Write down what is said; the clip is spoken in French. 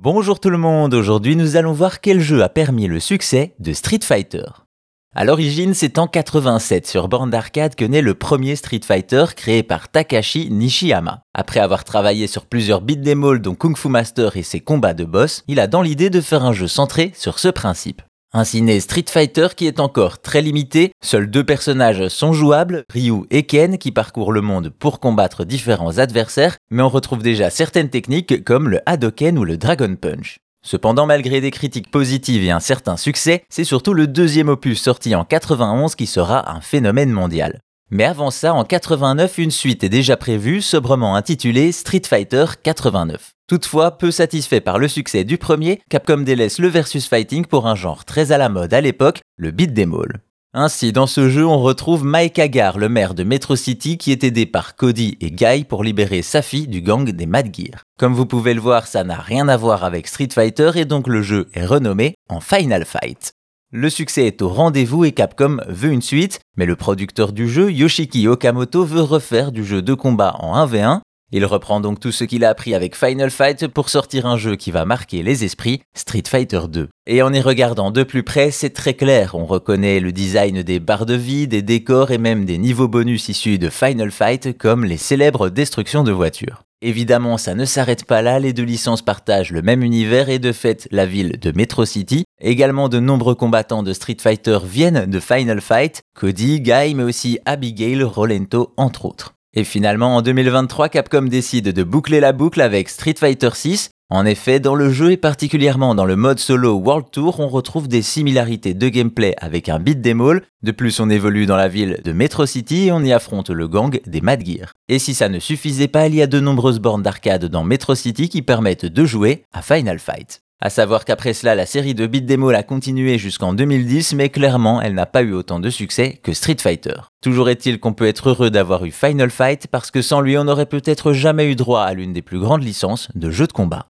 Bonjour tout le monde, aujourd'hui nous allons voir quel jeu a permis le succès de Street Fighter. À l'origine, c'est en 87 sur borne d'arcade que naît le premier Street Fighter créé par Takashi Nishiyama. Après avoir travaillé sur plusieurs beat'em all dont Kung Fu Master et ses combats de boss, il a dans l'idée de faire un jeu centré sur ce principe. Ainsi naît Street Fighter qui est encore très limité, seuls deux personnages sont jouables, Ryu et Ken qui parcourent le monde pour combattre différents adversaires, mais on retrouve déjà certaines techniques comme le Hadoken ou le Dragon Punch. Cependant, malgré des critiques positives et un certain succès, c'est surtout le deuxième opus sorti en 91 qui sera un phénomène mondial. Mais avant ça, en 89, une suite est déjà prévue, sobrement intitulée Street Fighter 89. Toutefois, peu satisfait par le succès du premier, Capcom délaisse le versus fighting pour un genre très à la mode à l'époque, le beat dem all. Ainsi, dans ce jeu, on retrouve Mike Agar, le maire de Metro City, qui est aidé par Cody et Guy pour libérer sa fille du gang des Mad Gear. Comme vous pouvez le voir, ça n'a rien à voir avec Street Fighter et donc le jeu est renommé en Final Fight. Le succès est au rendez-vous et Capcom veut une suite, mais le producteur du jeu, Yoshiki Okamoto, veut refaire du jeu de combat en 1v1. Il reprend donc tout ce qu'il a appris avec Final Fight pour sortir un jeu qui va marquer les esprits, Street Fighter 2. Et en y regardant de plus près, c'est très clair, on reconnaît le design des barres de vie, des décors et même des niveaux bonus issus de Final Fight comme les célèbres destructions de voitures. Évidemment, ça ne s'arrête pas là, les deux licences partagent le même univers et de fait la ville de Metro City. Également de nombreux combattants de Street Fighter viennent de Final Fight, Cody, Guy, mais aussi Abigail, Rolento, entre autres. Et finalement, en 2023, Capcom décide de boucler la boucle avec Street Fighter 6, en effet, dans le jeu et particulièrement dans le mode solo World Tour, on retrouve des similarités de gameplay avec un beat all. De plus, on évolue dans la ville de Metro City et on y affronte le gang des Mad Gear. Et si ça ne suffisait pas, il y a de nombreuses bornes d'arcade dans Metro City qui permettent de jouer à Final Fight. À savoir qu'après cela, la série de beat all a continué jusqu'en 2010, mais clairement, elle n'a pas eu autant de succès que Street Fighter. Toujours est-il qu'on peut être heureux d'avoir eu Final Fight parce que sans lui, on n'aurait peut-être jamais eu droit à l'une des plus grandes licences de jeux de combat.